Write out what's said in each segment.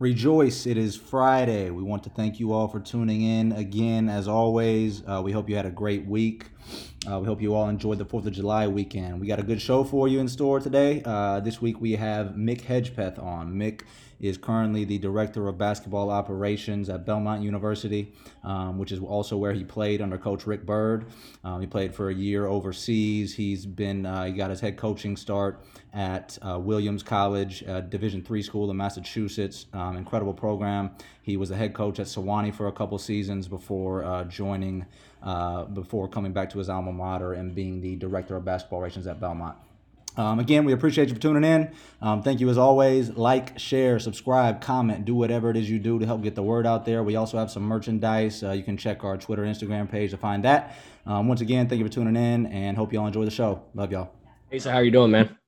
Rejoice, it is Friday. We want to thank you all for tuning in again, as always. Uh, we hope you had a great week. Uh, we hope you all enjoyed the 4th of July weekend. We got a good show for you in store today. Uh, this week we have Mick Hedgepeth on. Mick is currently the director of basketball operations at Belmont University, um, which is also where he played under Coach Rick Byrd. Um, he played for a year overseas. He's been uh, he got his head coaching start at uh, Williams College, Division three school in Massachusetts. Um, incredible program. He was the head coach at Sewanee for a couple seasons before uh, joining, uh, before coming back to his alma mater and being the director of basketball operations at Belmont. Um, again, we appreciate you for tuning in. Um, thank you as always. Like, share, subscribe, comment, do whatever it is you do to help get the word out there. We also have some merchandise. Uh, you can check our Twitter, Instagram page to find that. Um, once again, thank you for tuning in and hope you all enjoy the show. Love y'all. Hey, so how are you doing, man?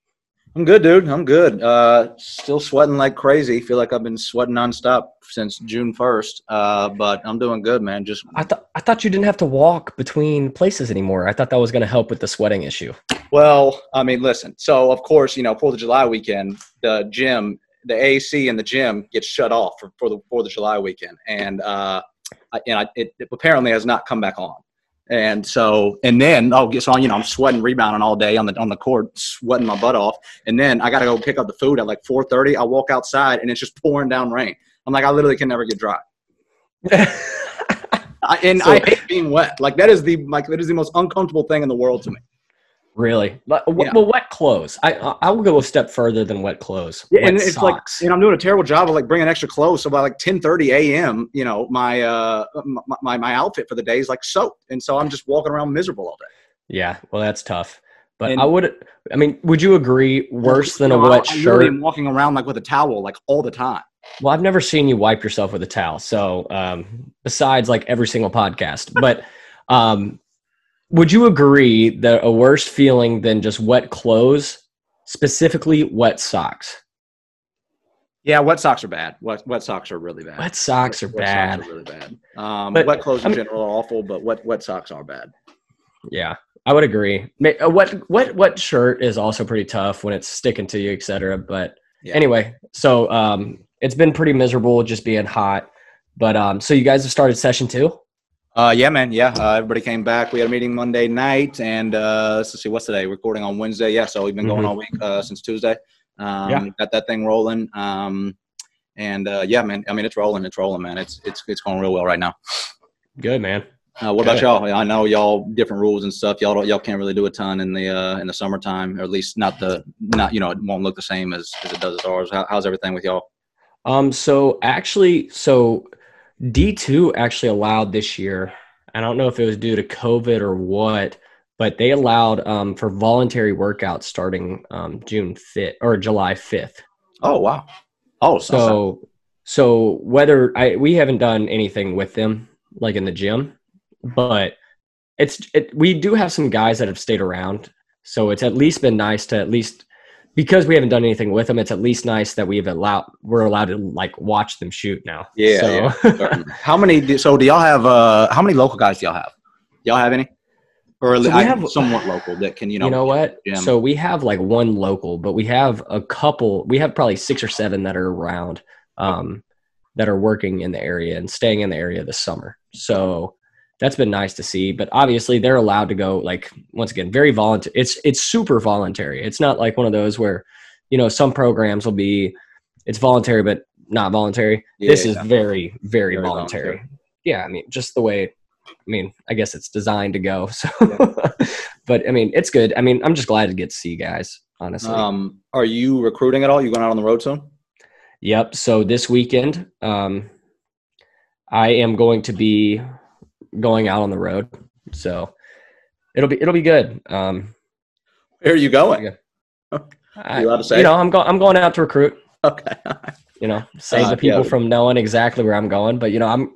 I'm good, dude. I'm good. Uh, still sweating like crazy. Feel like I've been sweating nonstop since June 1st. Uh, but I'm doing good, man. Just I thought I thought you didn't have to walk between places anymore. I thought that was going to help with the sweating issue. Well, I mean, listen. So of course, you know, Fourth of July weekend, the gym, the AC in the gym gets shut off for, for the Fourth of July weekend, and uh, I, and I, it, it apparently has not come back on. And so, and then I'll get so you know I'm sweating, rebounding all day on the on the court, sweating my butt off. And then I got to go pick up the food at like 4:30. I walk outside and it's just pouring down rain. I'm like, I literally can never get dry. I, and So- I hate being wet. Like that is the like that is the most uncomfortable thing in the world to me. Really? But, Yeah. Well, wet clothes. I I I will go a step further than wet clothes. Yeah, wet and it's socks. like, and I'm doing a terrible job of like bringing extra clothes. So by like 10:30 a.m., you know, my uh my, my my outfit for the day is like soaked, and so I'm just walking around miserable all day. yeah. Well, that's tough. But And- I would. I mean, would you agree? Worse than a I- wet I literally shirt. am walking around like with a towel like all the time. Well, I've never seen you wipe yourself with a towel. So, um, besides like every single podcast, but um, would you agree that a worse feeling than just wet clothes, specifically wet socks? Yeah, wet socks are bad. Wet wet socks are really bad. Wet socks are Wet bad. Socks are really bad. Um, But, wet clothes I in mean- general are awful, but wet wet socks are bad. Yeah, I would agree. A wet wet wet shirt is also pretty tough when it's sticking to you, etc. But Yeah. anyway, so um, it's been pretty miserable just being hot. But um, so you guys have started session two. Uh, yeah, man. Yeah, uh, everybody came back. We had a meeting Monday night, and uh, let's see, what's today? Recording on Wednesday. Yeah, so we've been going Mhm. all week uh, since Tuesday. Um, Yeah. Got that thing rolling. Um, and uh, yeah, man. I mean, it's rolling. It's rolling, man. It's it's it's going real well right now. Good man. Uh, what about y'all? I know y'all different rules and stuff. Y'all don't, y'all can't really do a ton in the uh, in the summertime, or at least not the not you know it won't look the same as, as it does as ours. How, how's everything with y'all? Um, so actually, so D two actually allowed this year. I don't know if it was due to COVID or what, but they allowed um, for voluntary workouts starting um, June fifth or July fifth. Oh wow. Oh, so, So, so whether I we haven't done anything with them like in the gym, but it's it, we do have some guys that have stayed around. So it's at least been nice to at least because we haven't done anything with them. It's at least nice that we've allowed we're allowed to like watch them shoot now. Yeah, So, yeah, how many? Do, so do y'all have? Uh, how many local guys do y'all have? Y'all have any? Or So I- have- somewhat local that can you know? you know what? gym. So we have like one local, but we have a couple. We have probably six or seven that are around, um, that are working in the area and staying in the area this summer. So that's been nice to see. But obviously, they're allowed to go. Like once again, very voluntary. It's it's super voluntary. It's not like one of those where, you know, some programs will be, it's voluntary but not voluntary. Yeah, this is yeah. very very, Very voluntary. voluntary. Yeah, I mean, just the way. I mean, I guess it's designed to go. So, but I mean, it's good. I mean, I'm just glad to get to see you guys. Honestly. Um, are you recruiting at all? You going out on the road soon? Yep. So this weekend, um, I am going to be going out on the road. So it'll be it'll be good. Um, Where are you going? I, You allowed to say? You know, I'm going I'm going out to recruit. Okay. You know, save Uh, the people yeah. from knowing exactly where I'm going. But you know, I'm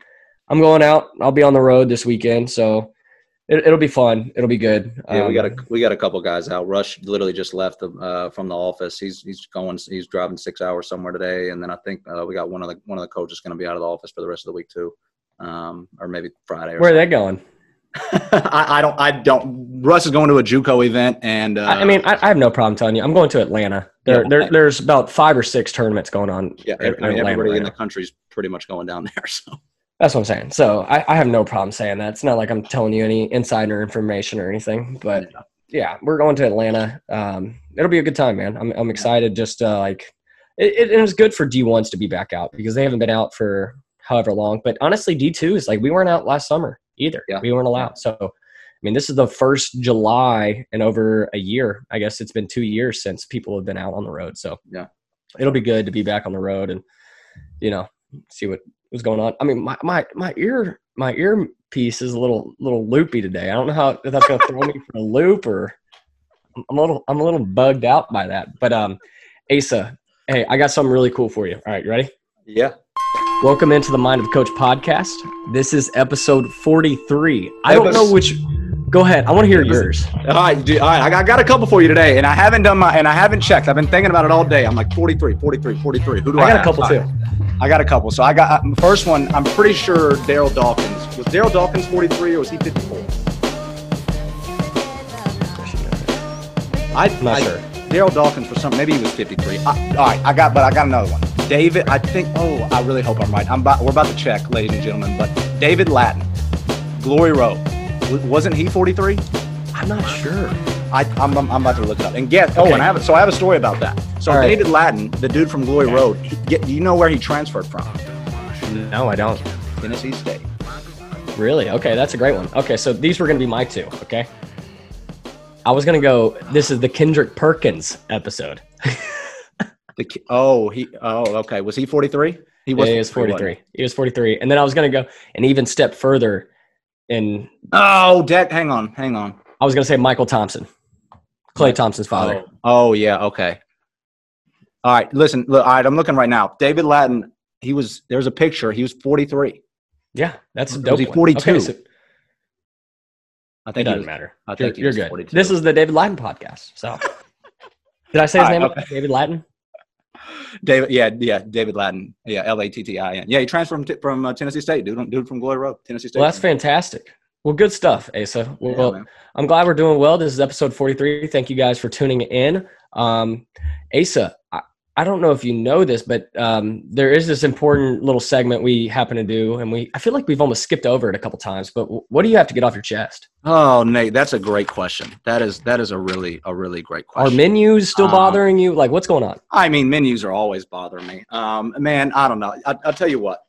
I'm going out. I'll be on the road this weekend. So it, it'll be fun. It'll be good. Yeah, we got a Um, we got a couple guys out. Rush literally just left the, uh, from the office. He's he's going. He's driving six hours somewhere today, and then I think uh, we got one of the one of the coaches going to be out of the office for the rest of the week too, um, or maybe Friday. Or where are they going? I, I don't I don't Russ is going to a JUCO event, and uh, I, mean, I, I have no problem telling you. I'm going to Atlanta. There, Yeah. there, there's about five or six tournaments going on. yeah, in- I mean, everybody right in the country's pretty much going down there. So That's what I'm saying. So I, I have no problem saying that. It's not like I'm telling you any insider information or anything. But yeah, we're going to Atlanta. Um, it'll be a good time, man. I'm, I'm excited. Just uh, like it, it, it was good for D1s to be back out because they haven't been out for however long. But honestly, D2 is like we weren't out last summer either. Yeah. We weren't allowed. So I mean, this is the first July in over a year. I guess it's been two years since people have been out on the road. So Yeah. it'll be good to be back on the road and you know see what was going on. I mean, my my my ear my earpiece is a little little loopy today. I don't know how if that's gonna throw me for a loop or I'm a little I'm a little bugged out by that. But um, Asa, hey, I got something really cool for you. All right, you ready? yeah, Welcome into the Mind of Coach podcast. This is episode 43. I don't know which. Go ahead. I want to hear yours. all right, dude, all right. I got, I got a couple for you today, and I haven't done my and I haven't checked. I've been thinking about it all day. I'm like 43, 43, 43. Who do I, I got a couple too. right. I got a couple. So I got uh, first one. I'm pretty sure Darryl Dawkins was Darryl Dawkins 43 or was he 54? I, I'm not I- sure. Darryl Dawkins for some, maybe he was 53. I, all right, I got, but I got another one. David, I think. Oh, I really hope I'm right. I'm about, we're about to check, ladies and gentlemen. But David Lattin, Glory Road, W- wasn't he 43? I'm not sure. I, I'm, I'm, I'm about to look it up and get. Oh, and I have so I have a story about that. So right. David Lattin, the dude from Glory Road, he, get, do you know where he transferred from? No, I don't. Tennessee State. Really? Okay, that's a great one. Okay, so these were going to be my two. Okay. I was going to go. This is the Kendrick Perkins episode. The, oh, he. Oh, okay. Was he 43? He Yeah, he was 43. He was 43. And then I was going to go an even step further. And Oh, Deck. Hang on, hang on. I was going to say Mychal Thompson, Klay Thompson's father. Oh, oh, yeah. Okay. All right. Listen. Look, all right. I'm looking right now. David Lattin. He was. There's a picture. He was 43. Yeah, that's a Was he 42? Okay, so I think it doesn't was, matter. I You're, think you're was good. 42. This is the David Lattin podcast. So, did I say his right, name? okay. David Lattin. David. Yeah, yeah. David Lattin. Yeah, L A T T I N. Yeah, he transferred from, T- from uh, Tennessee State. Dude, dude from Glory Road, Tennessee State. Well, that's fantastic. Well, good stuff, Asa. Yeah, Well, man. I'm glad we're doing well. This is episode 43. Thank you guys for tuning in. Um, Asa, I, I don't know if you know this, but um, there is this important little segment we happen to do, and we I feel like we've almost skipped over it a couple times. But what do you have to get off your chest? Oh, Nate, that's a great question. That is that is a really a really great question. Are menus still Um, bothering you? Like, what's going on? I mean, menus are always bothering me. Um, man, I don't know. I, I'll tell you what.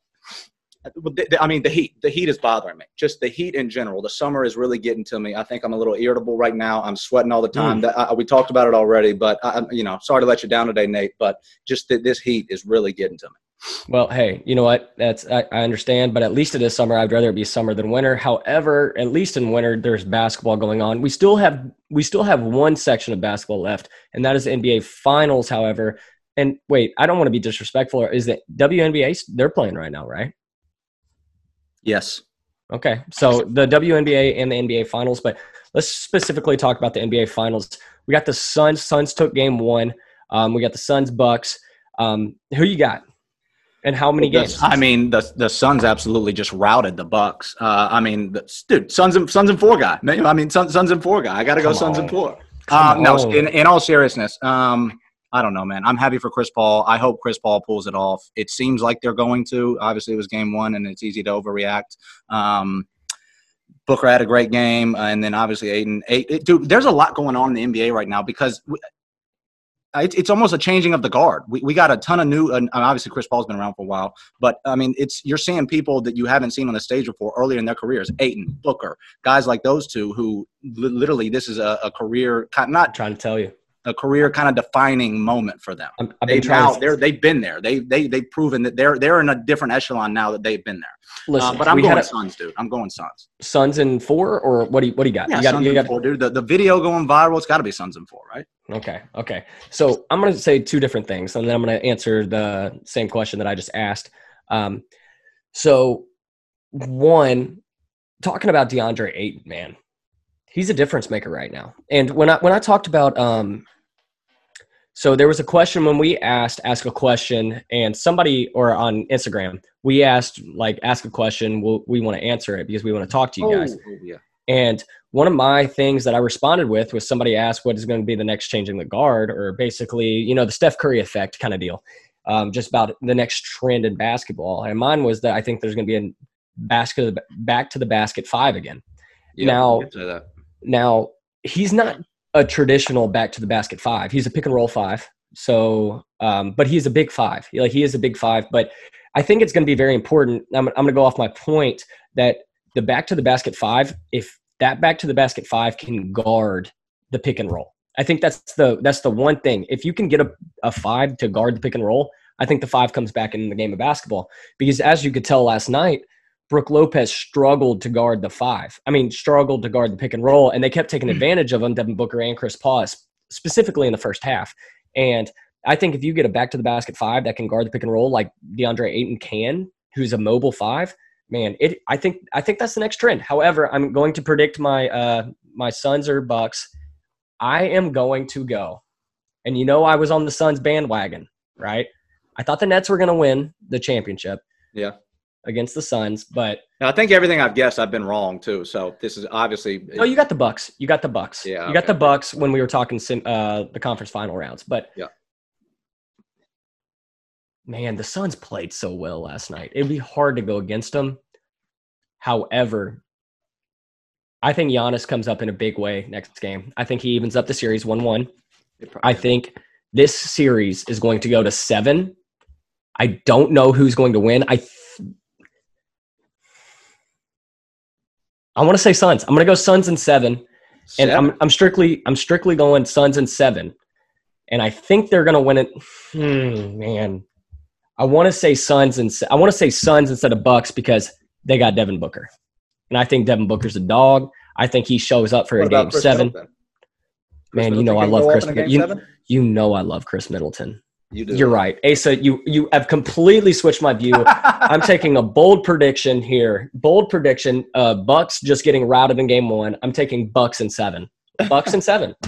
Well, the- the- I mean, the heat. The heat is bothering me. Just the heat in general. The summer is really getting to me. I think I'm a little irritable right now. I'm sweating all the hmm. time. That, I, we talked about it already, but I, you know, sorry to let you down today, Nate. But just that this heat is really getting to me. Well, hey, you know what? That's I, I understand, but at least it is summer. I'd rather it be summer than winter. However, at least in winter, there's basketball going on. We still have we still have one section of basketball left, and that is the NBA Finals. However, and wait, I don't want to be disrespectful. Is that WNBA? They're playing right now, right? Yes. Okay, so the WNBA and the NBA Finals, but let's specifically talk about the NBA Finals. We got the Suns. Suns took Game One. Um, we got the Suns Bucks. Um, who you got? And how many games? I mean, the the Suns absolutely just routed the Bucks. Uh, I mean, the, dude, Suns and Suns and four guy. I mean, Suns, Suns and four guy. I got to go Suns and four. Uh, no, in, in all seriousness, um, I don't know, man. I'm happy for Chris Paul. I hope Chris Paul pulls it off. It seems like they're going to. Obviously, it was game one, and it's easy to overreact. Um, Booker had a great game, uh, and then obviously Ayton. Ayton it- dude, there's a lot going on in the NBA right now because we, it's, it's almost a changing of the guard. We, we got a ton of new, and obviously Chris Paul's been around for a while, but I mean, it's you're seeing people that you haven't seen on the stage before earlier in their careers. Ayton, Booker, guys like those two who li- literally this is a, a career, not trying to tell you. A career kind of defining moment for them. I'm, I've been They've now they're they've been there. They they they've proven that they're they're in a different echelon now that they've been there. listen. Uh, but I'm going a, Suns, dude. I'm going Suns. Suns in four, or what do you what do you got? Yeah, you got, Suns you and got four, dude. The, the video going viral. It's got to be Suns and four, right? okay, okay. So I'm going to say two different things, and then I'm going to answer the same question that I just asked. Um, so one, talking about DeAndre Ayton, man, he's a difference maker right now. And when I when I talked about um, so there was a question when we asked ask a question, and somebody or on Instagram we asked like ask a question. We'll, we want to answer it because we want to talk to you guys. Oh, yeah. And one of my things that I responded with was somebody asked what is going to be the next changing the guard, or basically, you know, the Steph Curry effect kind of deal, um, just about the next trend in basketball. And mine was that I think there's going to be a basket back to the basket five again. Yeah, now, we can say that. now he's not a traditional back to the basket five. He's a pick and roll five. So, um, but he's a big five. Like he is a big five. But I think it's going to be very important. I'm, I'm going to go off my point that the back to the basket five, if that back to the basket five can guard the pick and roll, I think that's the that's the one thing. If you can get a, a five to guard the pick and roll, I think the five comes back in the game of basketball. Because as you could tell last night, Brook Lopez struggled to guard the five. I mean, struggled to guard the pick and roll, and they kept taking advantage of him, Devin Booker and Chris Paul, specifically in the first half. And I think if you get a back to the basket five that can guard the pick and roll like DeAndre Ayton can, who's a mobile five, man, it I think I think that's the next trend. However, I'm going to predict my uh my Suns or Bucks. I am going to go. And you know I was on the Suns bandwagon, right? I thought the Nets were going to win the championship. Yeah. Against the Suns, but Now, I think everything I've guessed, I've been wrong too. So this is obviously. no, you got the Bucks. You got the Bucks. Yeah, you got okay. the Bucks when we were talking sim, uh, the conference final rounds. But Yeah. man, the Suns played so well last night. It'd be hard to go against them. However, I think Giannis comes up in a big way next game. I think he evens up the series one-one. I think this series is going to go to seven. I don't know who's going to win. I th- I want to say Suns. I'm going to go Suns and seven, and I'm I'm strictly I'm strictly going Suns and seven, and I think they're going to win it. Hmm, man, I want to say Suns and I want to say Suns instead of Bucks because they got Devin Booker, and I think Devin Booker's a dog. I think he shows up for What a game Chris seven. Middleton? Chris Man, you know I love Chris. in a Mid- game You, seven? you know I love Khris Middleton. You do. You're right, Asa. You you have completely switched my view. I'm taking a bold prediction here. Bold prediction. Uh, Bucks just getting routed in game one. I'm taking Bucks and seven. Bucks and seven.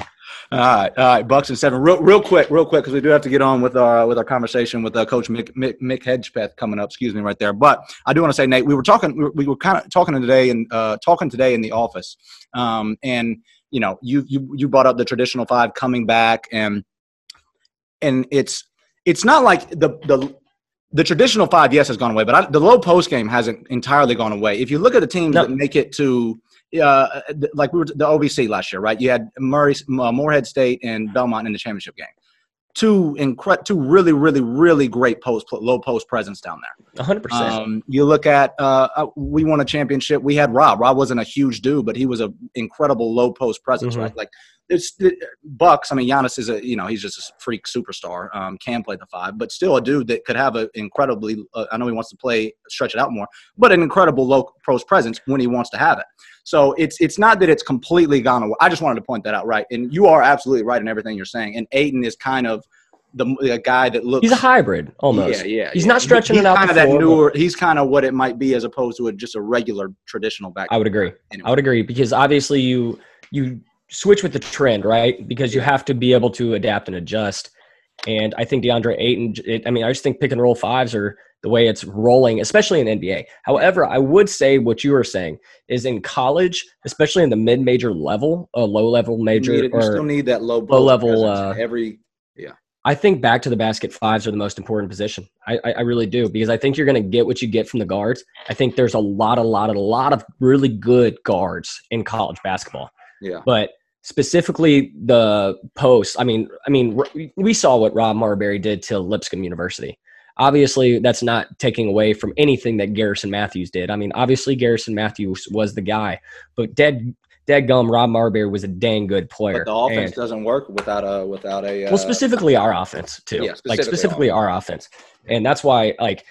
All right, all right, Bucks and seven. Real, real quick, real quick, because we do have to get on with our with our conversation with uh, Coach Mick, Mick Mick Hedgepeth coming up. Excuse me, right there. But I do want to say, Nate, we were talking, we were, we were kind of talking today and uh, talking today in the office, um, and you know, you you you brought up the traditional five coming back, and and it's it's not like the the the traditional five, yes, has gone away, but I, the low post game hasn't entirely gone away. If you look at the teams No. that make it to uh, like we were the OVC last year, right? You had Murray, uh, Morehead State, and Belmont in the championship game. Two incre- two really, really, really great post low post presence down there. 100. percent Um, you look at uh, uh, we won a championship. We had Rob. Rob wasn't a huge dude, but he was an incredible low post presence, Mhm. right? Like it's the Bucks. I mean, Giannis is a you know he's just a freak superstar. Um, can play the five, but still a dude that could have an incredibly. Uh, I know he wants to play stretch it out more, but an incredible low post presence when he wants to have it. So it's it's not that it's completely gone away. I just wanted to point that out, right? And you are absolutely right in everything you're saying. And Ayton is kind of the, the guy that looks He's a hybrid almost. yeah, yeah. He's yeah. not stretching he's it out Kind of that newer. He's kind of what it might be as opposed to a, just a regular traditional back. I would agree. Anyway. I would agree because obviously you you switch with the trend, right? Because you have to be able to adapt and adjust. And I think DeAndre Ayton. It, I mean, I just think pick and roll fives are the way it's rolling, especially in NBA. However, I would say what you were saying is in college, especially in the mid-major level, a low-level You, major, need it- you still need that low, low-level uh, every. Yeah. I think back to the basket fives are the most important position. I, I, I really do because I think you're going to get what you get from the guards. I think there's a lot, a lot, a lot of really good guards in college basketball, Yeah, but specifically the posts. I mean, I mean, we saw what Rob Marberry did to Lipscomb University. Obviously, that's not taking away from anything that Garrison Matthews did. I mean, obviously Garrison Matthews was the guy, but dead, dead gum, Rob Marberry was a dang good player. but the offense And- doesn't work without a without a. Uh, well, specifically our offense too. Yeah, like specifically specifically our offense, and that's why like,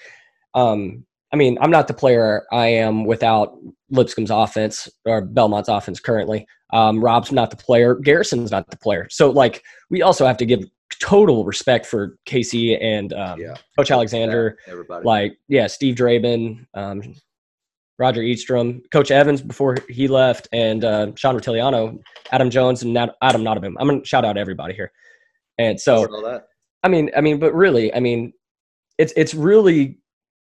um, I mean, I'm not the player I am without Lipscomb's offense or Belmont's offense currently. Um, Rob's not the player. Garrison's not the player. So like, we also have to give total respect for Casey and um, Yeah. Coach Alexander. everybody. Like, yeah, Steve Draben, um, Roger Idstrom, Coach Evans before he left, and uh, Sean Rotiliano, Adam Jones, and Adam Notabim. I'm gonna shout out everybody here. And so. I mean, I mean, but really, I mean, it's it's really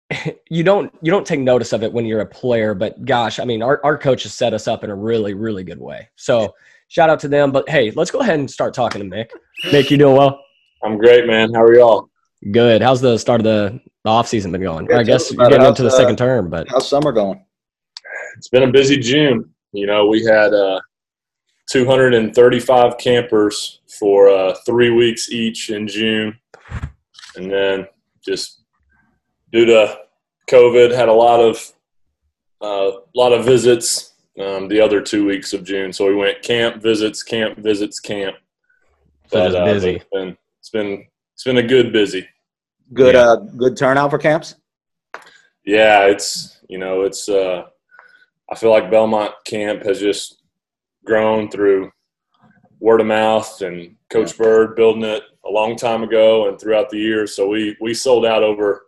you don't you don't take notice of it when you're a player, but gosh, I mean, our our coach has set us up in a really really good way. So shout out to them. But hey, let's go ahead and start talking to Mick. Mick, you doing well? I'm great, man. How are y'all? Good. How's the start of the, the off season been going? Yeah, I guess you're about it. getting into the How's, second uh, term, but How's summer going? It's been a busy June. You know, we had uh, 235 campers for uh, three weeks each in June, and then just due to COVID, had a lot of uh, lot of visits um, the other two weeks of June. So we went camp visits, camp visits, camp. So just uh, busy. It's been it's been it's been a good busy. Good, Yeah. uh, good turnout for camps. Yeah, it's you know it's uh, I feel like Belmont camp has just grown through word of mouth and Coach Byrd building it a long time ago and throughout the years. So we we sold out over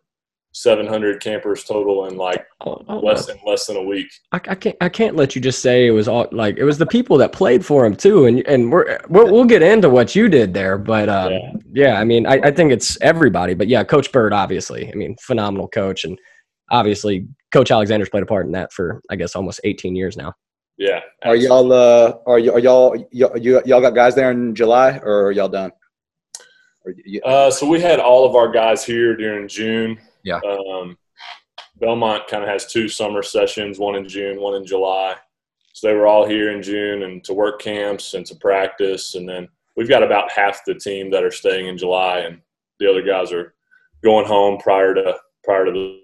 700 campers total in like oh, oh, less than less than a week. I, I can't I can't let you just say it was all like it was the people that played for him too, and and we're we'll, we'll get into what you did there, but um, yeah. Yeah. I mean I, I think it's everybody, but yeah, Coach Byrd obviously, I mean phenomenal coach, and obviously Coach Alexander's played a part in that for I guess almost 18 years now. Yeah. Are y'all, uh, are, y- are y'all, y'all, you- y'all got guys there in July or are y'all done? Or you, Uh, so we had all of our guys here during June. Yeah. Um, Belmont kind of has two summer sessions, one in June, one in July. So they were all here in June and to work camps and to practice. And then we've got about half the team that are staying in July, and the other guys are going home prior to prior to the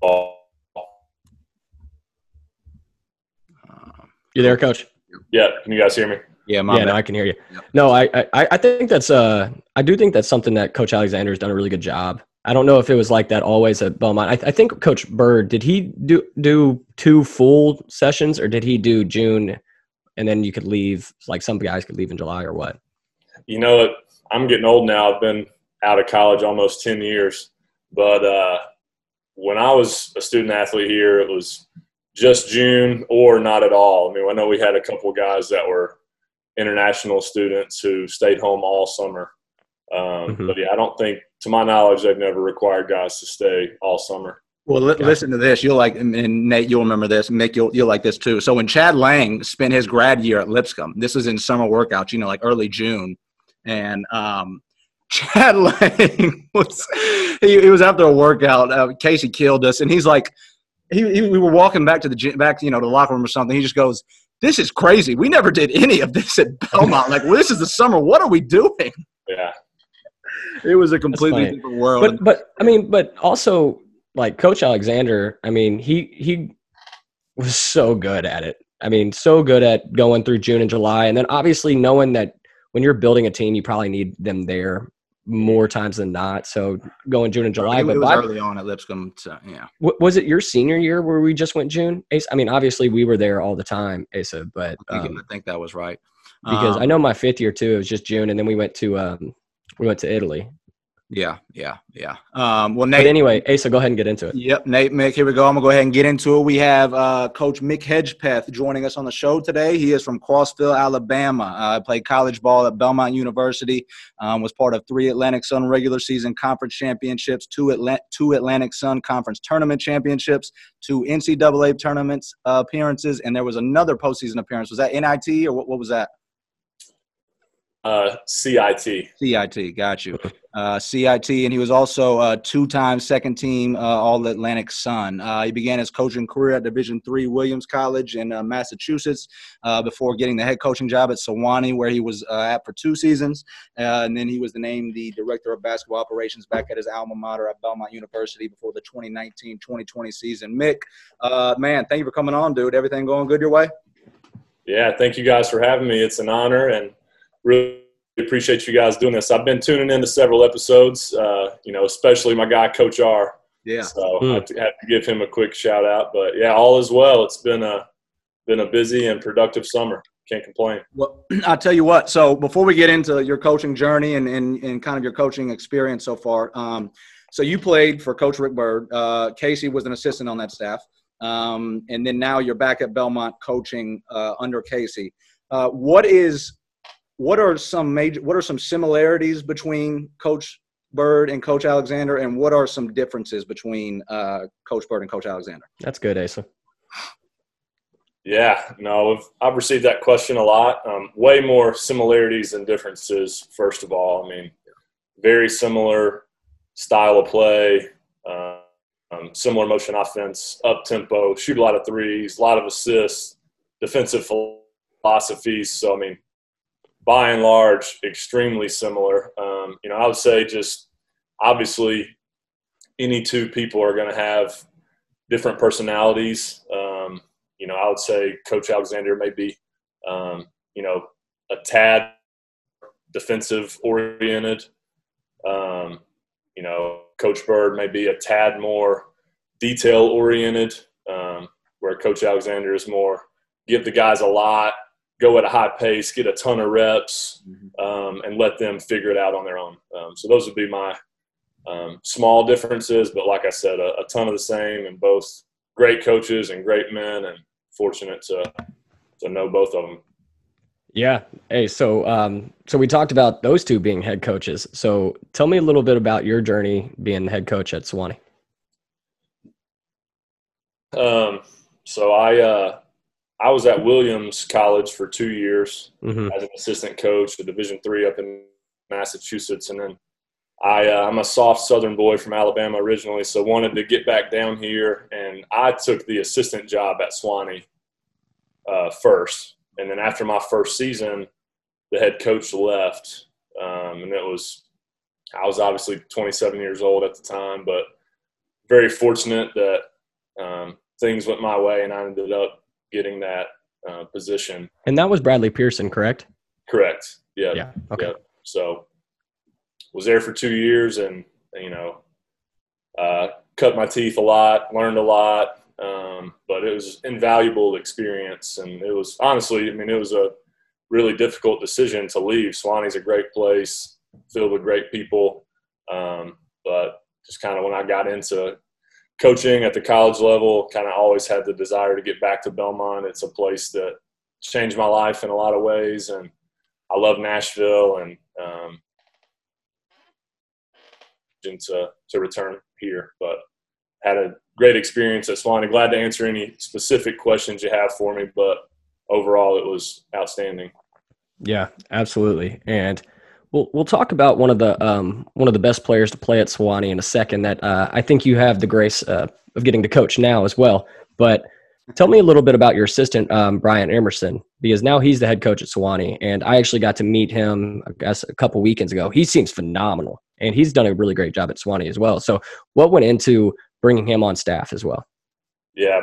fall. You there, Coach? Yeah, can you guys hear me? Yeah, my yeah, no. I can hear you. Yep. No, I, I I think that's uh I do think that's something that Coach Alexander has done a really good job. I don't know if it was like that always at Belmont. I, I think Coach Byrd did he do do two full sessions or did he do June and then you could leave like some guys could leave in July or what? you know i'm getting old now i've been out of college almost 10 years but uh, when i was a student athlete here it was just june or not at all i mean i know we had a couple guys that were international students who stayed home all summer um, Mhm. but yeah i don't think to my knowledge they've never required guys to stay all summer Well, li- listen to this. You'll like, and and Nate, you'll remember this. Mick, you'll, you'll like this too. So when Chad Lang spent his grad year at Lipscomb, this was in summer workouts, you know, like early June, and um, Chad Lang was he, he was after a workout. Uh, Casey killed us, and he's like, he, he we were walking back to the gym, back to, you know to the locker room or something. He just goes, "This is crazy. We never did any of this at Belmont. Like, well, this is the summer. What are we doing?" yeah It was a completely different world. But but I mean, but also like Coach Alexander, I mean, he he was so good at it. I mean, so good at going through June and July, and then obviously knowing that when you're building a team, you probably need them there more times than not. So going June and July, but it was by- early on at Lipscomb. So, yeah. w- was it your senior year where we just went June? Ace, I mean, obviously we were there all the time, Asa, but I think, um, I think that was right. because Um, I know my fifth year too, it was just June, and then we went to um, we went to Italy. Yeah, yeah, yeah. Um, well, But Nate. anyway, Asa, go ahead and get into it. Yep, Nate, Mick. Here we go. I'm gonna go ahead and get into it. We have uh, Coach Mick Hedgepeth joining us on the show today. He is from Crossville, Alabama. Uh, played college ball at Belmont University. Um, was part of three Atlantic Sun regular season conference championships, two Atla- two Atlantic Sun conference tournament championships, two NCAA tournaments uh, appearances, and there was another postseason appearance. Was that NIT or what, what was that? Uh, cit CIT, got you. Uh, CIT, and he was also a two-time second-team uh, All-Atlantic Sun. Uh, he began his coaching career at Division Three Williams College in uh, Massachusetts uh, before getting the head coaching job at Sewanee, where he was uh, at for two seasons. Uh, and then he was named the director of basketball operations back at his alma mater at Belmont University before the 2019-2020 season. Mick, uh, man, thank you for coming on, dude. Everything going good your way? Yeah, thank you guys for having me. It's an honor and really appreciate you guys doing this. I've been tuning into several episodes, uh, you know, especially my guy, Coach R. Yeah. So Hmm. I have to give him a quick shout out. But yeah, all is well. It's been a been a busy and productive summer. Can't complain. Well, I'll tell you what. So before we get into your coaching journey and, and, and kind of your coaching experience so far, um, so you played for Coach Rick Byrd. Uh, Casey was an assistant on that staff. Um, and then now you're back at Belmont coaching uh, under Casey. Uh, what is what are some major what are some similarities between Coach Byrd and Coach Alexander, and what are some differences between uh, Coach Byrd and Coach Alexander? That's good, Asa. Yeah, no, I've, I've received that question a lot. Um, way more similarities than differences. First of all, I mean, very similar style of play, uh, um, similar motion offense, up tempo, shoot a lot of threes, a lot of assists, defensive philosophies. So, I mean, by and large, extremely similar. Um, you know, I would say just obviously any two people are going to have different personalities. Um, you know, I would say Coach Alexander may be, um, you know, a tad defensive oriented. Um, you know, Coach Byrd may be a tad more detail oriented, um, where Coach Alexander is more give the guys a lot, go at a high pace, get a ton of reps, mm-hmm. um, and let them figure it out on their own. Um, so those would be my um, small differences, but like I said, a, a, ton of the same, and both great coaches and great men, and fortunate to to know both of them. Yeah. Hey, so um, so we talked about those two being head coaches. So tell me a little bit about your journey being the head coach at Sewanee. Um, so I uh, I was at Williams College for two years mm-hmm. as an assistant coach, a Division three up in Massachusetts, and then I, uh, I'm a soft Southern boy from Alabama originally, so wanted to get back down here, and I took the assistant job at Sewanee uh, first, and then after my first season, the head coach left, um, and it was I was obviously 27 years old at the time, but very fortunate that um, things went my way, and I ended up getting that uh, position. And that was Bradley Pearson, correct? Correct. Yeah. Yeah. Okay. Yeah. So was there for two years, and you know, uh, cut my teeth a lot, learned a lot, um, but it was invaluable experience, and it was honestly, I mean, it was a really difficult decision to leave. Sewanee's a great place, filled with great people, um, but just kind of when I got into coaching at the college level, kind of always had the desire to get back to Belmont. It's a place that changed my life in a lot of ways, and I love Nashville and um, to to return here. But had a great experience at Sewanee. Glad to answer any specific questions you have for me, but overall it was outstanding. Yeah, absolutely. And We'll we'll talk about one of the um, one of the best players to play at Sewanee in a second. That uh, I think you have the grace uh, of getting to coach now as well. But tell me a little bit about your assistant um, Brian Emerson because now he's the head coach at Sewanee, and I actually got to meet him I guess a couple weekends ago. He seems phenomenal, and he's done a really great job at Sewanee as well. So what went into bringing him on staff as well? Yeah,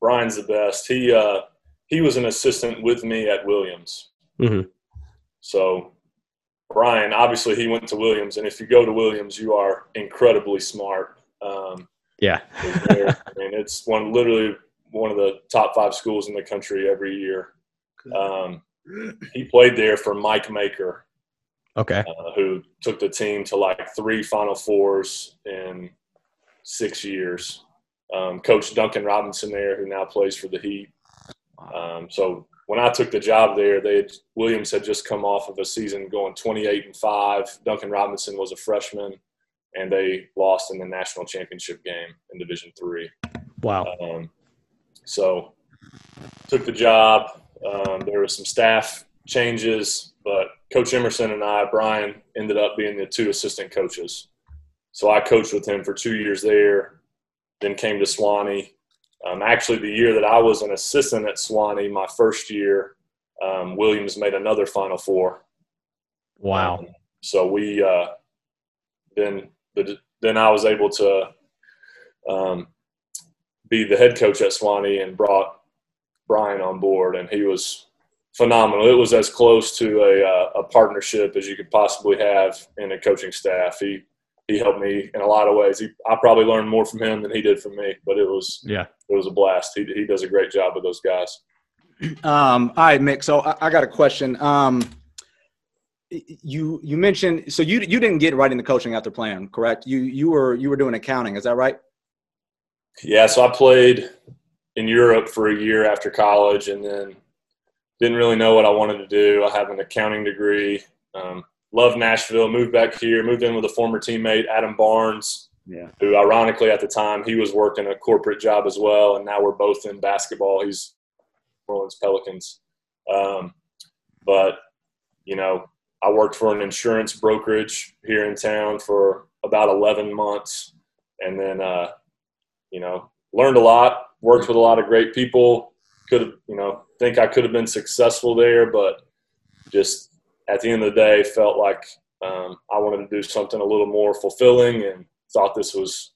Brian's the best. He uh, he was an assistant with me at Williams. Mm-hmm. So Brian, obviously, he went to Williams, and if you go to Williams, you are incredibly smart. Um, yeah, I mean, it's one literally one of the top five schools in the country every year. Um, he played there for Mike Maker, okay, uh, who took the team to like three Final Fours in six years. Um, Coach Duncan Robinson there, who now plays for the Heat. Um, so when I took the job there, they had, Williams had just come off of a season going 28 and five. Duncan Robinson was a freshman, and they lost in the national championship game in Division Three. Wow. Um, so took the job. Um, there were some staff changes, but Coach Emerson and I, Brian, ended up being the two assistant coaches. So I coached with him for two years there, then came to Sewanee um, actually, the year that I was an assistant at Sewanee, my first year, um, Williams made another Final Four. Wow! Um, so we uh, then the, then I was able to um, be the head coach at Sewanee and brought Brian on board, and he was phenomenal. It was as close to a, uh, a partnership as you could possibly have in a coaching staff. He he helped me in a lot of ways. He, I probably learned more from him than he did from me, but it was yeah, it was a blast. He he does a great job with those guys. Um, all right, Mick. So I, I got a question. Um, you you mentioned so you you didn't get right into coaching after playing, correct? You you were you were doing accounting, is that right? Yeah. So I played in Europe for a year after college, and then didn't really know what I wanted to do. I have an accounting degree. Um, loved Nashville. Moved back here. Moved in with a former teammate, Adam Barnes. Yeah. Who, ironically, at the time he was working a corporate job as well, and now we're both in basketball. He's New Orleans Pelicans. Um, but you know, I worked for an insurance brokerage here in town for about 11 months, and then uh, you know learned a lot. Worked with a lot of great people. Could have, you know, think I could have been successful there, but just at the end of the day, felt like um, I wanted to do something a little more fulfilling, and thought this was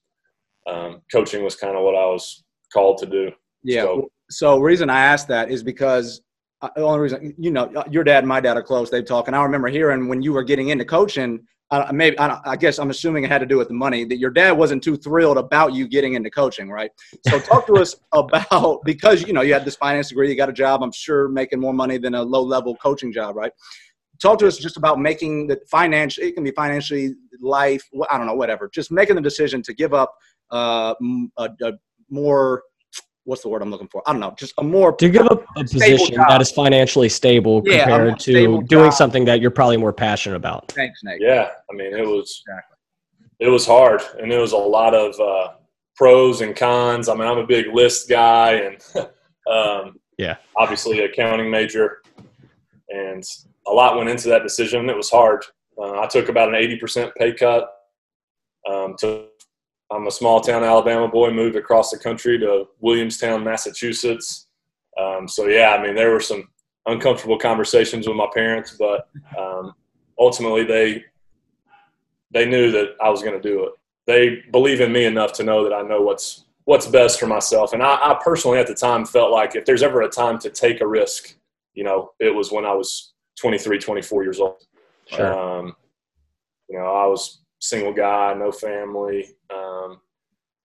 um, coaching was kind of what I was called to do. Yeah. So- So, reason I asked that is because uh, the only reason you know your dad and my dad are close. They talk, and I remember hearing when you were getting into coaching. Uh, maybe I, I guess I'm assuming it had to do with the money that your dad wasn't too thrilled about you getting into coaching, right? So talk to us about because you know you had this finance degree, you got a job. I'm sure making more money than a low level coaching job, right? Talk to us just about making the financial. It can be financially, life. I don't know, whatever. Just making the decision to give up uh, m- a, a more. What's the word I'm looking for? I don't know. Just a more To give up a position job. that is financially stable Yeah, compared to stable doing job. something that you're probably more passionate about. Thanks, Nate. Yeah, I mean it was Exactly. it was hard, and it was a lot of uh, pros and cons. I mean, I'm a big list guy, and um, Yeah. obviously accounting major, and a lot went into that decision. It was hard. Uh, I took about an 80% pay cut. Um, to, I'm a small town Alabama boy, moved across the country to Williamstown, Massachusetts. Um, so yeah, I mean, there were some uncomfortable conversations with my parents, but um, ultimately they they knew that I was going to do it. They believe in me enough to know that I know what's what's best for myself. And I, I personally, at the time, felt like if there's ever a time to take a risk, you know, it was when I was 23, 24 years old. Sure. Um, you know, I was single guy, no family, um,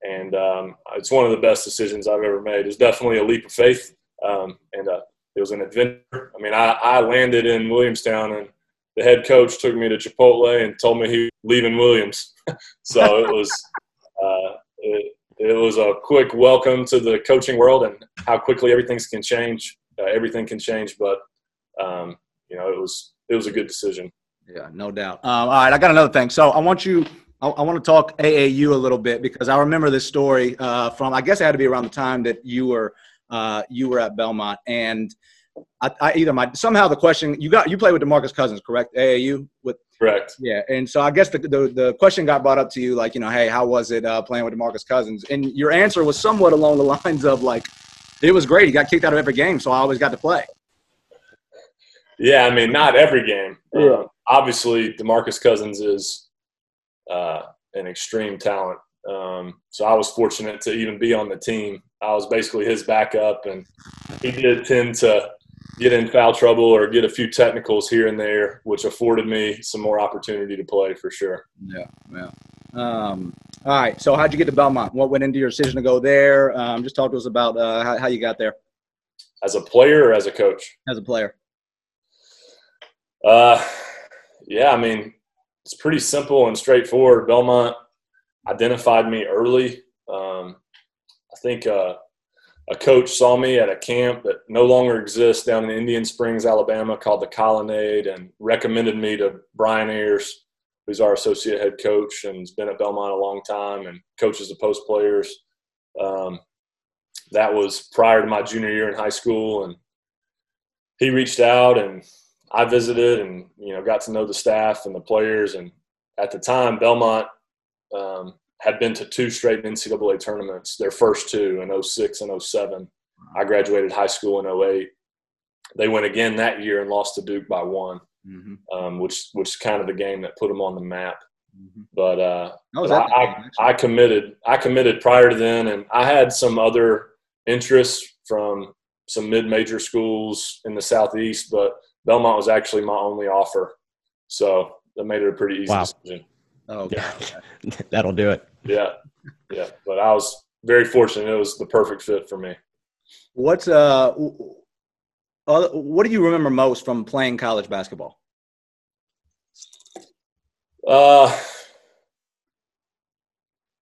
and um, it's one of the best decisions I've ever made. It's definitely a leap of faith, um, and uh, it was an adventure. I mean, I, I landed in Williamstown, and the head coach took me to Chipotle and told me he was leaving Williams. so it was uh, it, it was a quick welcome to the coaching world and how quickly everything can change. Uh, everything can change, but um, you know, it was it was a good decision. Yeah, no doubt. Um, all right, I got another thing. So I want you, I, I want to talk AAU a little bit because I remember this story uh, from. I guess it had to be around the time that you were uh, you were at Belmont, and I, I either my somehow the question you got you played with Demarcus Cousins, correct? AAU with Correct. yeah, and so I guess the, the the question got brought up to you like you know, hey, how was it uh, playing with Demarcus Cousins? And your answer was somewhat along the lines of like, it was great. He got kicked out of every game, so I always got to play. Yeah, I mean, not every game. Yeah. Uh, obviously, Demarcus Cousins is uh, an extreme talent. Um, so I was fortunate to even be on the team. I was basically his backup, and he did tend to get in foul trouble or get a few technicals here and there, which afforded me some more opportunity to play for sure. Yeah, yeah. Um, all right. So, how'd you get to Belmont? What went into your decision to go there? Um, just talk to us about uh, how, how you got there As a player or as a coach? as a player. Uh, yeah, I mean, it's pretty simple and straightforward. Belmont identified me early. Um, I think uh, a coach saw me at a camp that no longer exists down in Indian Springs, Alabama, called the Colonnade, and recommended me to Brian Ayers, who's our associate head coach and has been at Belmont a long time and coaches the post players. Um, that was prior to my junior year in high school, and he reached out and I visited and you know got to know the staff and the players. And at the time, Belmont um, had been to two straight NCAA tournaments. Their first two in 06 and 07. I graduated high school in 08. They went again that year and lost to Duke by one, Mm-hmm. um, which which is kind of the game that put them on the map. But uh, but I. I, I committed. I committed prior to then, and I had some other interests from some mid-major schools in the southeast, but Belmont was actually my only offer, so that made it a pretty easy Wow. decision. oh. Yeah. That'll do it. Yeah, yeah. But I was very fortunate; it was the perfect fit for me. What's uh, what do you remember most from playing college basketball? Uh,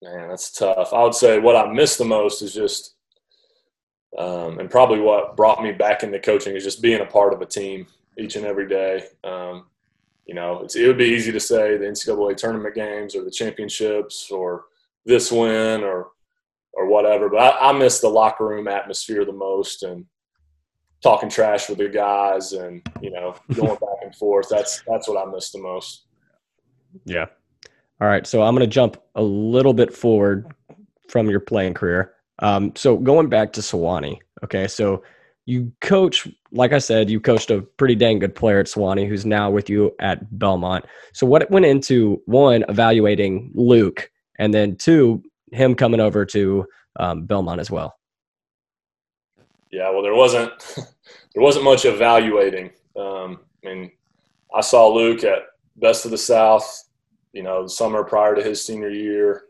man, that's tough. I would say what I miss the most is just, um, and probably what brought me back into coaching is just being a part of a team each and every day. Um, you know, it would be easy to say the NCAA tournament games or the championships or this win or or whatever. But I, I miss the locker room atmosphere the most and talking trash with the guys and you know going back and forth. That's that's what I miss the most. Yeah. All right. So I'm going to jump a little bit forward from your playing career. Um, so going back to Sewanee. Okay. So you coach, like I said, you coached a pretty dang good player at Sewanee who's now with you at Belmont. So what went into one evaluating Luke, and then two him coming over to um, Belmont as well? Yeah, well, there wasn't there wasn't much evaluating. Um, I mean, I saw Luke at Best of the South, you know, the summer prior to his senior year,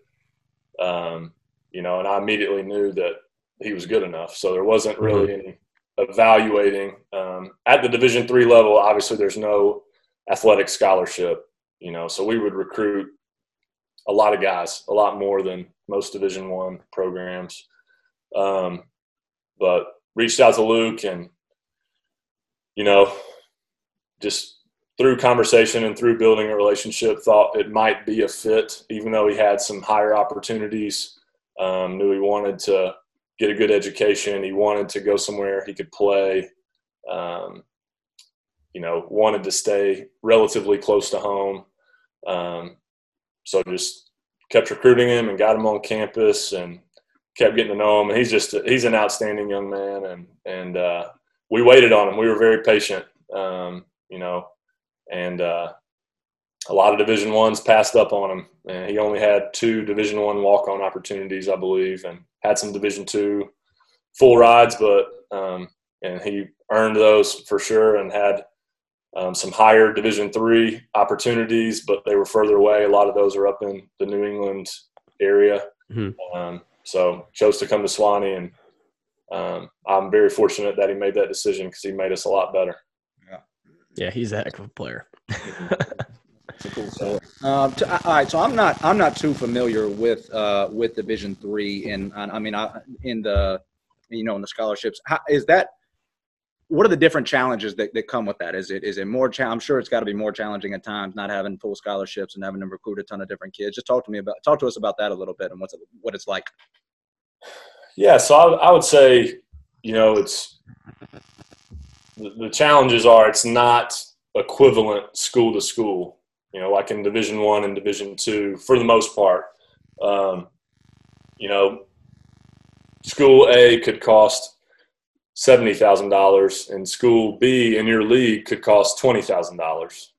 um, you know, and I immediately knew that he was good enough. So there wasn't mm-hmm. really any evaluating um, at the Division three level. Obviously, there's no athletic scholarship, you know, so we would recruit a lot of guys, a lot more than most Division one programs. Um, but reached out to Luke and you know just through conversation and through building a relationship thought it might be a fit even though he had some higher opportunities um, knew he wanted to get a good education. He wanted to go somewhere he could play. Um, you know, wanted to stay relatively close to home. Um, so just kept recruiting him and got him on campus and kept getting to know him. And he's just he's an outstanding young man. And and uh, we waited on him. We were very patient. Um, you know, and uh, a lot of Division ones passed up on him. And he only had two Division one walk on opportunities, I believe, and had some Division two full rides, but um, and he earned those for sure and had um, some higher Division three opportunities, but they were further away. A lot of those are up in the New England area. Mm-hmm. Um, so chose to come to Sewanee, and um, I'm very fortunate that he made that decision because he made us a lot better. Yeah, yeah, he's a heck of a player. cool story. Uh, to, all right, so I'm not I'm not too familiar with uh, with Division three, and I mean I, in the you know in the scholarships. How, is that what are the different challenges that, that come with that? Is it is it more? Cha- I'm sure it's got to be more challenging at times, not having full scholarships and having to recruit a ton of different kids. Just talk to me about talk to us about that a little bit and what's what it's like. Yeah, so I, I would say, you know, it's the, the challenges are it's not equivalent school to school you know, like in Division One and Division Two, for the most part. Um, you know, School A could cost seventy thousand dollars, and School B in your league could cost twenty thousand um, dollars.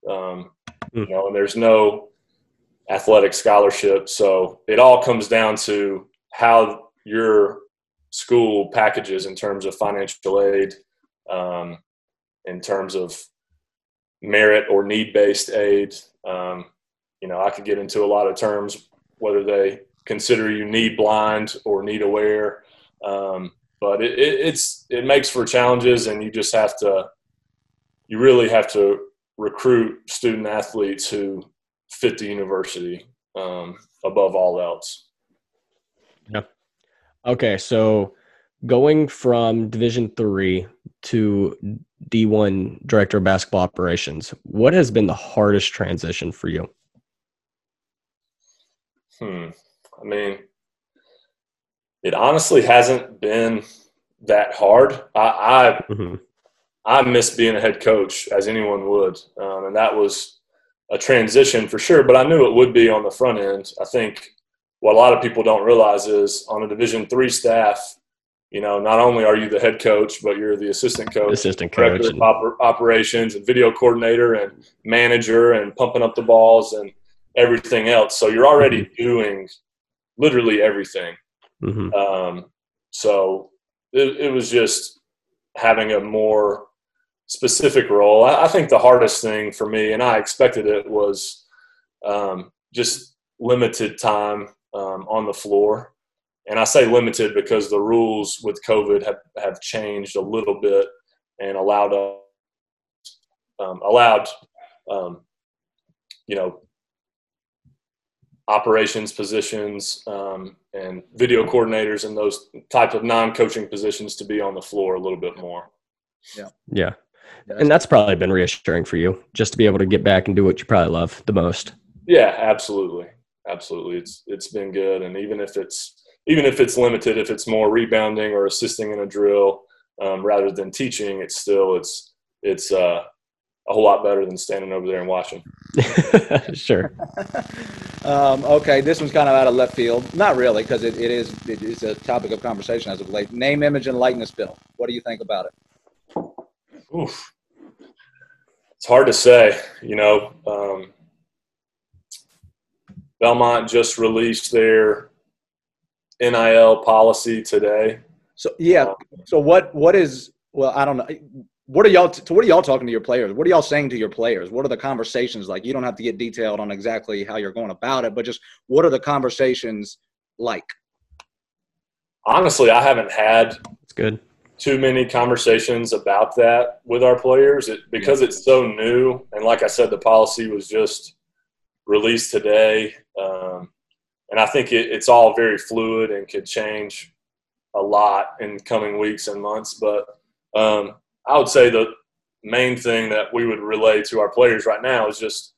You know, and there's no athletic scholarship, so it all comes down to how your school packages in terms of financial aid, um, in terms of merit or need based aid. Um, you know, I could get into a lot of terms, whether they consider you need blind or need aware. Um, but it, it, it's it makes for challenges, and you just have to, you really have to recruit student athletes who fit the university um, above all else. Yeah. Okay, so going from Division three to D1 director of basketball operations, what has been the hardest transition for you? Hmm. I mean, it honestly hasn't been that hard. I I, mm-hmm. I miss being a head coach as anyone would, um, and that was a transition for sure. But I knew it would be on the front end. I think what a lot of people don't realize is on a Division three staff, you know, not only are you the head coach, but you're the assistant coach, assistant coach, and, oper- operations, and video coordinator, and manager, and pumping up the balls and everything else. So you're already mm-hmm. doing literally everything. Mm-hmm. Um, so it, it, was just having a more specific role. I, I, think the hardest thing for me, and I expected it, was um, just limited time um, on the floor and I say limited because the rules with COVID have, have changed a little bit and allowed um, allowed um, you know operations positions um, and video coordinators and those types of non-coaching positions to be on the floor a little bit more. Yeah. Yeah. And that's probably been reassuring for you, just to be able to get back and do what you probably love the most. Yeah, absolutely, absolutely. It's it's been good, and even if it's even if it's limited, if it's more rebounding or assisting in a drill um, rather than teaching, it's still it's it's uh, a whole lot better than standing over there and watching. sure. um, okay, this one's kind of out of left field. Not really, because it, it is it is a topic of conversation as of late. Name, image, and likeness bill. What do you think about it? Oof. It's hard to say. You know, um, Belmont just released their NIL policy today. So yeah. So what what is well? I don't know. What are y'all? T- what are y'all talking to your players? What are y'all saying to your players? What are the conversations like? You don't have to get detailed on exactly how you're going about it, but just what are the conversations like? Honestly, I haven't had It's good. too many conversations about that with our players it, because it's so new. And like I said, the policy was just released today. Um, and I think it, it's all very fluid and could change a lot in coming weeks and months. But um, I would say the main thing that we would relay to our players right now is just,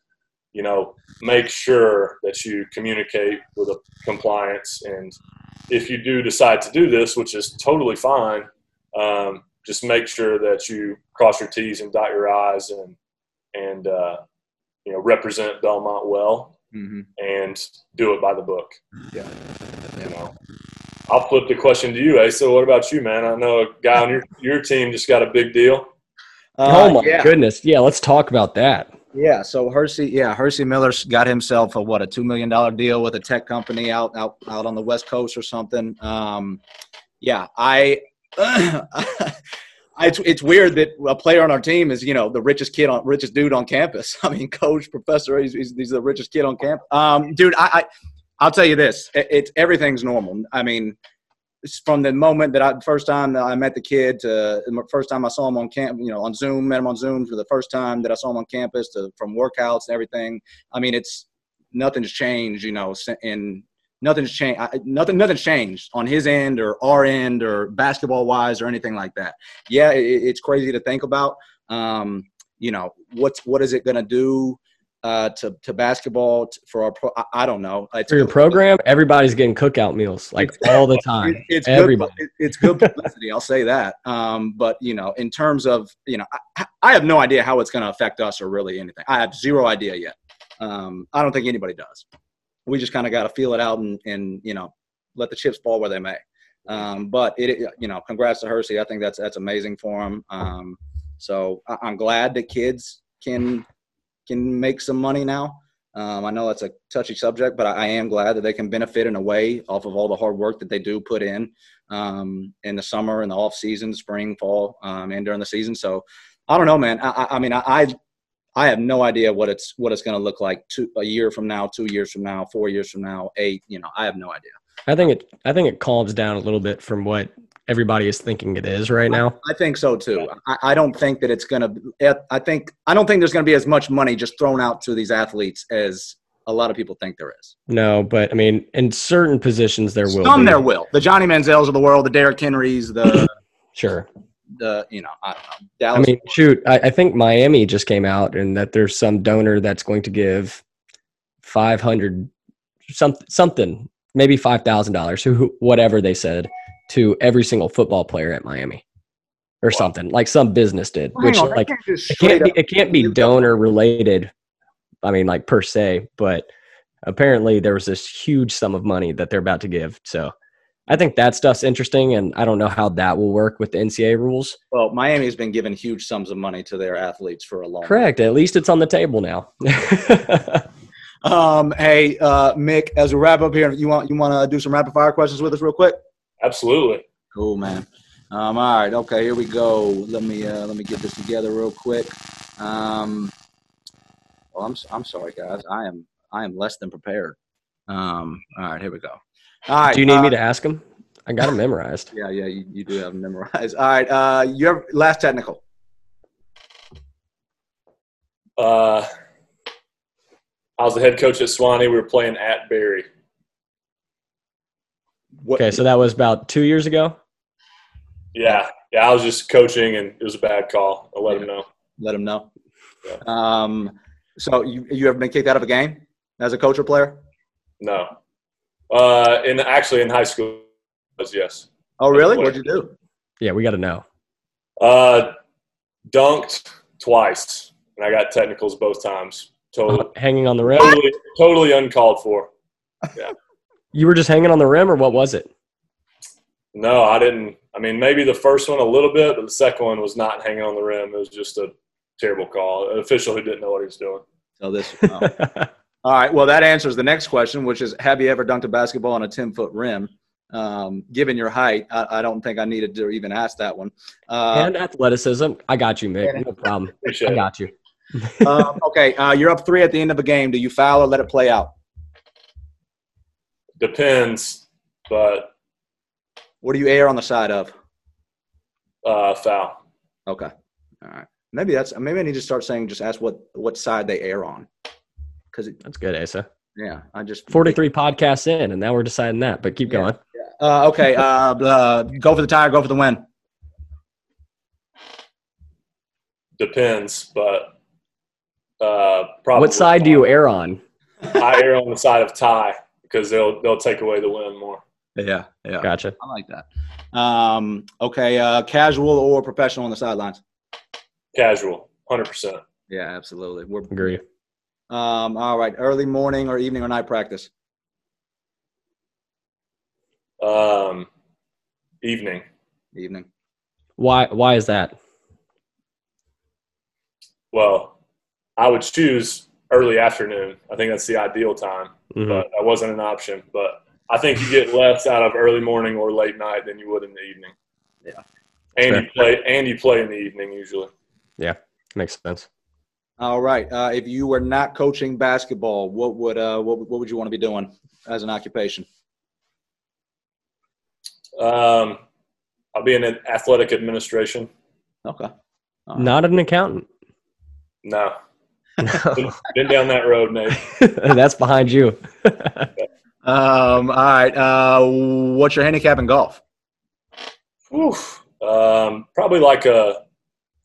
you know, make sure that you communicate with a compliance. And if you do decide to do this, which is totally fine, um, just make sure that you cross your T's and dot your I's and, and, uh, you know, represent Belmont well Mm-hmm. and do it by the book. Yeah. You know, I'll flip the question to you, Asa. What about you, man? I know a guy on your, your team just got a big deal. oh my Uh, yeah. goodness. Yeah, let's talk about that. Yeah, so Hercy, yeah, Hercy Miller's got himself a what a two million dollar deal with a tech company out out out on the West Coast or something. Um, yeah, I, I it's, it's weird that a player on our team is you know the richest kid on richest dude on campus. I mean, coach, professor, he's, he's, he's the richest kid on campus. Um, dude, I, I I'll tell you this, it, it's everything's normal. I mean, from the moment that I first time that I met the kid to the first time I saw him on camp, you know, on Zoom, met him on Zoom for the first time that I saw him on campus to from workouts and everything. I mean, it's nothing's changed, you know, and nothing's changed. Nothing, nothing's changed on his end or our end or basketball wise or anything like that. Yeah, it, it's crazy to think about. Um, you know, what's what is it going to do? uh, to to basketball for our pro. I, I don't know. It's For your program, everybody's getting cookout meals like all the time. it- it's Everybody. good. it- It's good publicity. I'll say that. Um, but you know, in terms of you know, I, I have no idea how it's going to affect us or really anything. I have zero idea yet. Um, I don't think anybody does. We just kind of got to feel it out and and you know, let the chips fall where they may. Um, but it, you know, congrats to Hercy. I think that's that's amazing for him. Um, so I, I'm glad that kids can can make some money now. Um, I know that's a touchy subject, but I, I am glad that they can benefit in a way off of all the hard work that they do put in um, in the summer and the off season, spring, fall, um, and during the season. So I don't know, man. I, I- I mean, I, I I have no idea what it's what it's going to look like two, a year from now, two years from now, four years from now, eight. You know, I have no idea. I think it. I think it calms down a little bit from what everybody is thinking it is right now. I think so too. I, I don't think that it's going to. I think I don't think there's going to be as much money just thrown out to these athletes as a lot of people think there is. No, but I mean, in certain positions there will. Some be. there will. The Johnny Manziels of the world, the Derrick Henrys, the Sure. The you know I don't know I mean, shoot, I, I think Miami just came out and that there's some donor that's going to give five hundred some something, maybe five thousand dollars, who whatever they said, to every single football player at Miami, or something like some business did. Which like it can't be it can't be donor related. I mean, like per se, but apparently there was this huge sum of money that they're about to give. So I think that stuff's interesting, and I don't know how that will work with the NCAA rules. Well, Miami has been giving huge sums of money to their athletes for a long. Correct. At least it's on the table now. Um, hey, uh, Mick, as we wrap up here, you want you want to do some rapid fire questions with us real quick? Absolutely. Cool, man. Um, all right, okay, here we go. Let me uh, let me get this together real quick. Um, well, I'm I'm sorry, guys. I am I am less than prepared. Um, all right, here we go. All right. do you need uh, me to ask him? I got him memorized. Yeah, yeah, you, you do have them memorized. All right, uh, your last technical. Uh, I was the head coach at Sewanee. We were playing at Berry. What, Okay, so that was about two years ago. Yeah, yeah. I was just coaching, and it was a bad call. I let him know. Let him know. Yeah. Um, so you you ever been kicked out of a game as a coach or player? No. Uh, in actually in high school, was yes. Oh, really? What'd you do? Yeah, we got to know. Uh, dunked twice, and I got technicals both times. Totally, Hanging on the rim. totally, totally uncalled for. Yeah. you were just hanging on the rim, or what was it? No, I didn't. I mean, maybe the first one a little bit, but the second one was not hanging on the rim. It was just a terrible call. An official who didn't know what he was doing. So this. oh. All right. Well, that answers the next question, which is: Have you ever dunked a basketball on a ten foot rim? Um, given your height, I, I don't think I needed to even ask that one. Uh, and athleticism. I got you, Mick. No problem. I got you. um, okay, uh, you're up three at the end of a game. Do you foul or let it play out? Depends, but What do you err on the side of? uh, foul. Okay. All right. Maybe that's maybe I need to start saying just ask what what side they err on. Because That's good, Asa. yeah, I just 43 podcasts in, and now we're deciding that, but keep Yeah. going. Uh, okay. Uh, uh, go for the tire. Go for the win. Depends, but uh, probably. What side do you err on? I err on the side of tie because they'll they'll take away the win more. Yeah. Yeah. Gotcha. I like that. Um, okay. Uh, casual or professional on the sidelines? Casual, hundred percent. Yeah, absolutely. We're Agree. Um, all right. Early morning or evening or night practice? Um, evening. Evening. Why? Why is that? Well, I would choose early afternoon. I think that's the ideal time, Mhm. but that wasn't an option. But I think you get less out of early morning or late night than you would in the evening. Yeah. and Fair. you play and you play in the evening usually. Yeah. Makes sense. All right. Uh, if you were not coaching basketball, what would uh, what, what would you want to be doing as an occupation? Um, I'll be in athletic administration. Okay. Not an accountant. No, been, been down that road, Nate. That's behind you. Um, all right. Uh, what's your handicap in golf? Whew. Um, probably like a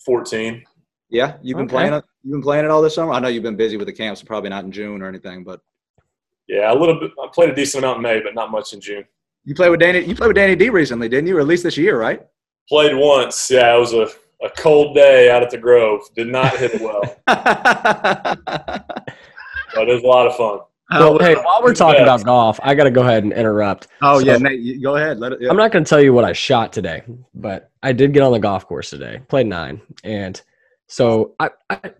fourteen. Yeah, you've been Okay. playing it. You've been playing it all this summer. I know you've been busy with the camps, so probably not in June or anything. But Yeah, a little bit. I played a decent amount in May, but not much in June. you played with Danny. You played with Danny D recently, didn't you? Or at least this year, right? Played once. Yeah, it was a, a cold day out at the Grove. Did not hit it well, but it was a lot of fun. Well, oh, hey, while we're talking Yeah. about golf, I got to go ahead and interrupt. oh yeah, So- Nate, you- go ahead. Let it. Yeah. I'm not going to tell you what I shot today, but I did get on the golf course today. Played nine, and so I, I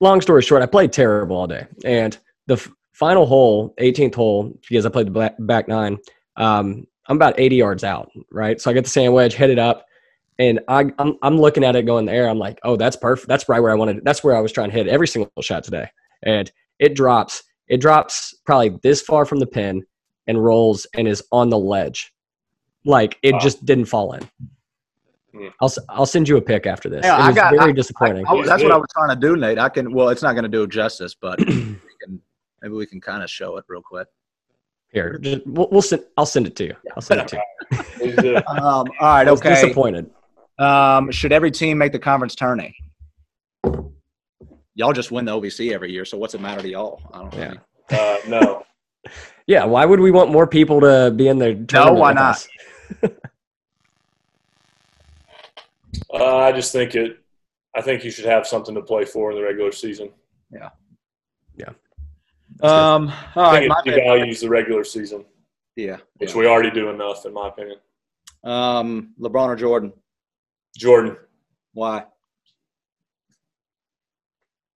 long story short, I played terrible all day. And the f- final hole, 18th hole, because I played the back, back nine, um, I'm about 80 yards out, right? So I get the sand wedge, hit it up, and I, I'm I'm looking at it going in the air. I'm like, oh, that's perfect. That's right where I wanted. That's where I was trying to hit every single shot today, and it drops. It drops probably this far from the pin and rolls and is on the ledge. Like it Wow. just didn't fall in. I'll s- I'll send you a pic after this. Yeah, it I was got- very disappointing. I- He's that's what. I was trying to do, Nate. I can. Well, it's not going to do it justice, but we can, maybe we can kind of show it real quick. Here, just, we'll, we'll send. I'll send it to you. I'll send it to you. Um, all right. I was Okay. disappointed. Um, should every team make the conference tourney? Y'all just win the OVC every year, so what's it matter to y'all? I don't Yeah. know. Uh, no, Yeah. Why would we want more people to be in the tournament No. why with not? Us? uh, I just think it. I think you should have something to play for in the regular season. Yeah. Yeah. Um, all I right. think My it devalues the regular season, Yeah. which yeah. we already do enough, in my opinion. Um, LeBron or Jordan? Jordan, Why?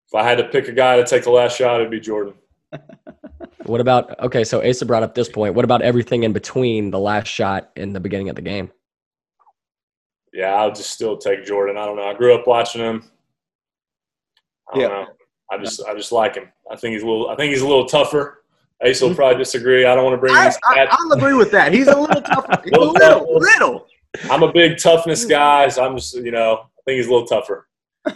if I had to pick a guy to take the last shot, it'd be Jordan. What about okay? So Asa brought up this point. What about everything in between the last shot and the beginning of the game? Yeah, I'll just still take Jordan. I don't know. I grew up watching him. I don't Yeah. know. I just I just like him. I think he's a little I think he's a little tougher. Ace will probably disagree. I don't want to bring I, these I, I'll agree with that. He's a little tough. He's a Little little, little. I'm a big toughness guy, so I'm just you know I think he's a little tougher.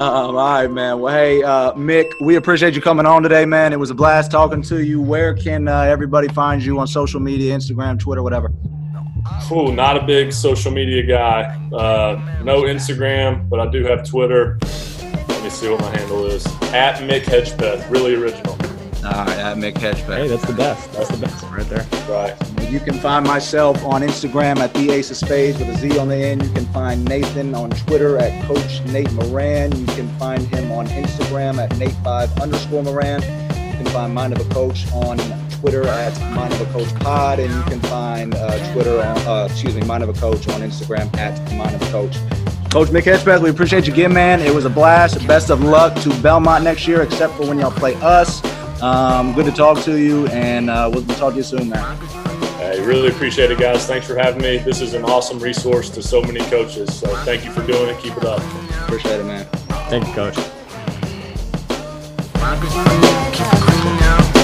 Um, all right, man. Well, hey, uh, Mick, we appreciate you coming on today, man. It was a blast talking to you. Where can uh, everybody find you on social media, Instagram, Twitter, whatever? Ooh, not a big social media guy. Uh, no Instagram, but I do have Twitter. Let me see what my handle is. At Mick Hedgepeth. Really original. All right, at Mick Hedgepeth. Hey, that's the best. That's the best right there. Right. You can find myself on Instagram at the Ace of Spades with a Z on the end. You can find Nathan on Twitter at Coach Nate Moran. You can find him on Instagram at Nate5 underscore Moran. You can find Mind of a Coach on Twitter at Mind of a Coach Pod, and you can find uh, Twitter on, uh, excuse me, Mind of a Coach on Instagram at Mind of a Coach. Coach Mick Hedgepeth, we appreciate you again, man. It was a blast. Best of luck to Belmont next year, except for when y'all play us. Um, good to talk to you, and uh, we'll talk to you soon, man. Hey, really appreciate it, guys. Thanks for having me. This is an awesome resource to so many coaches. So thank you for doing it. Keep it up. Appreciate it, man. Thank you, coach. Keep cleaning out.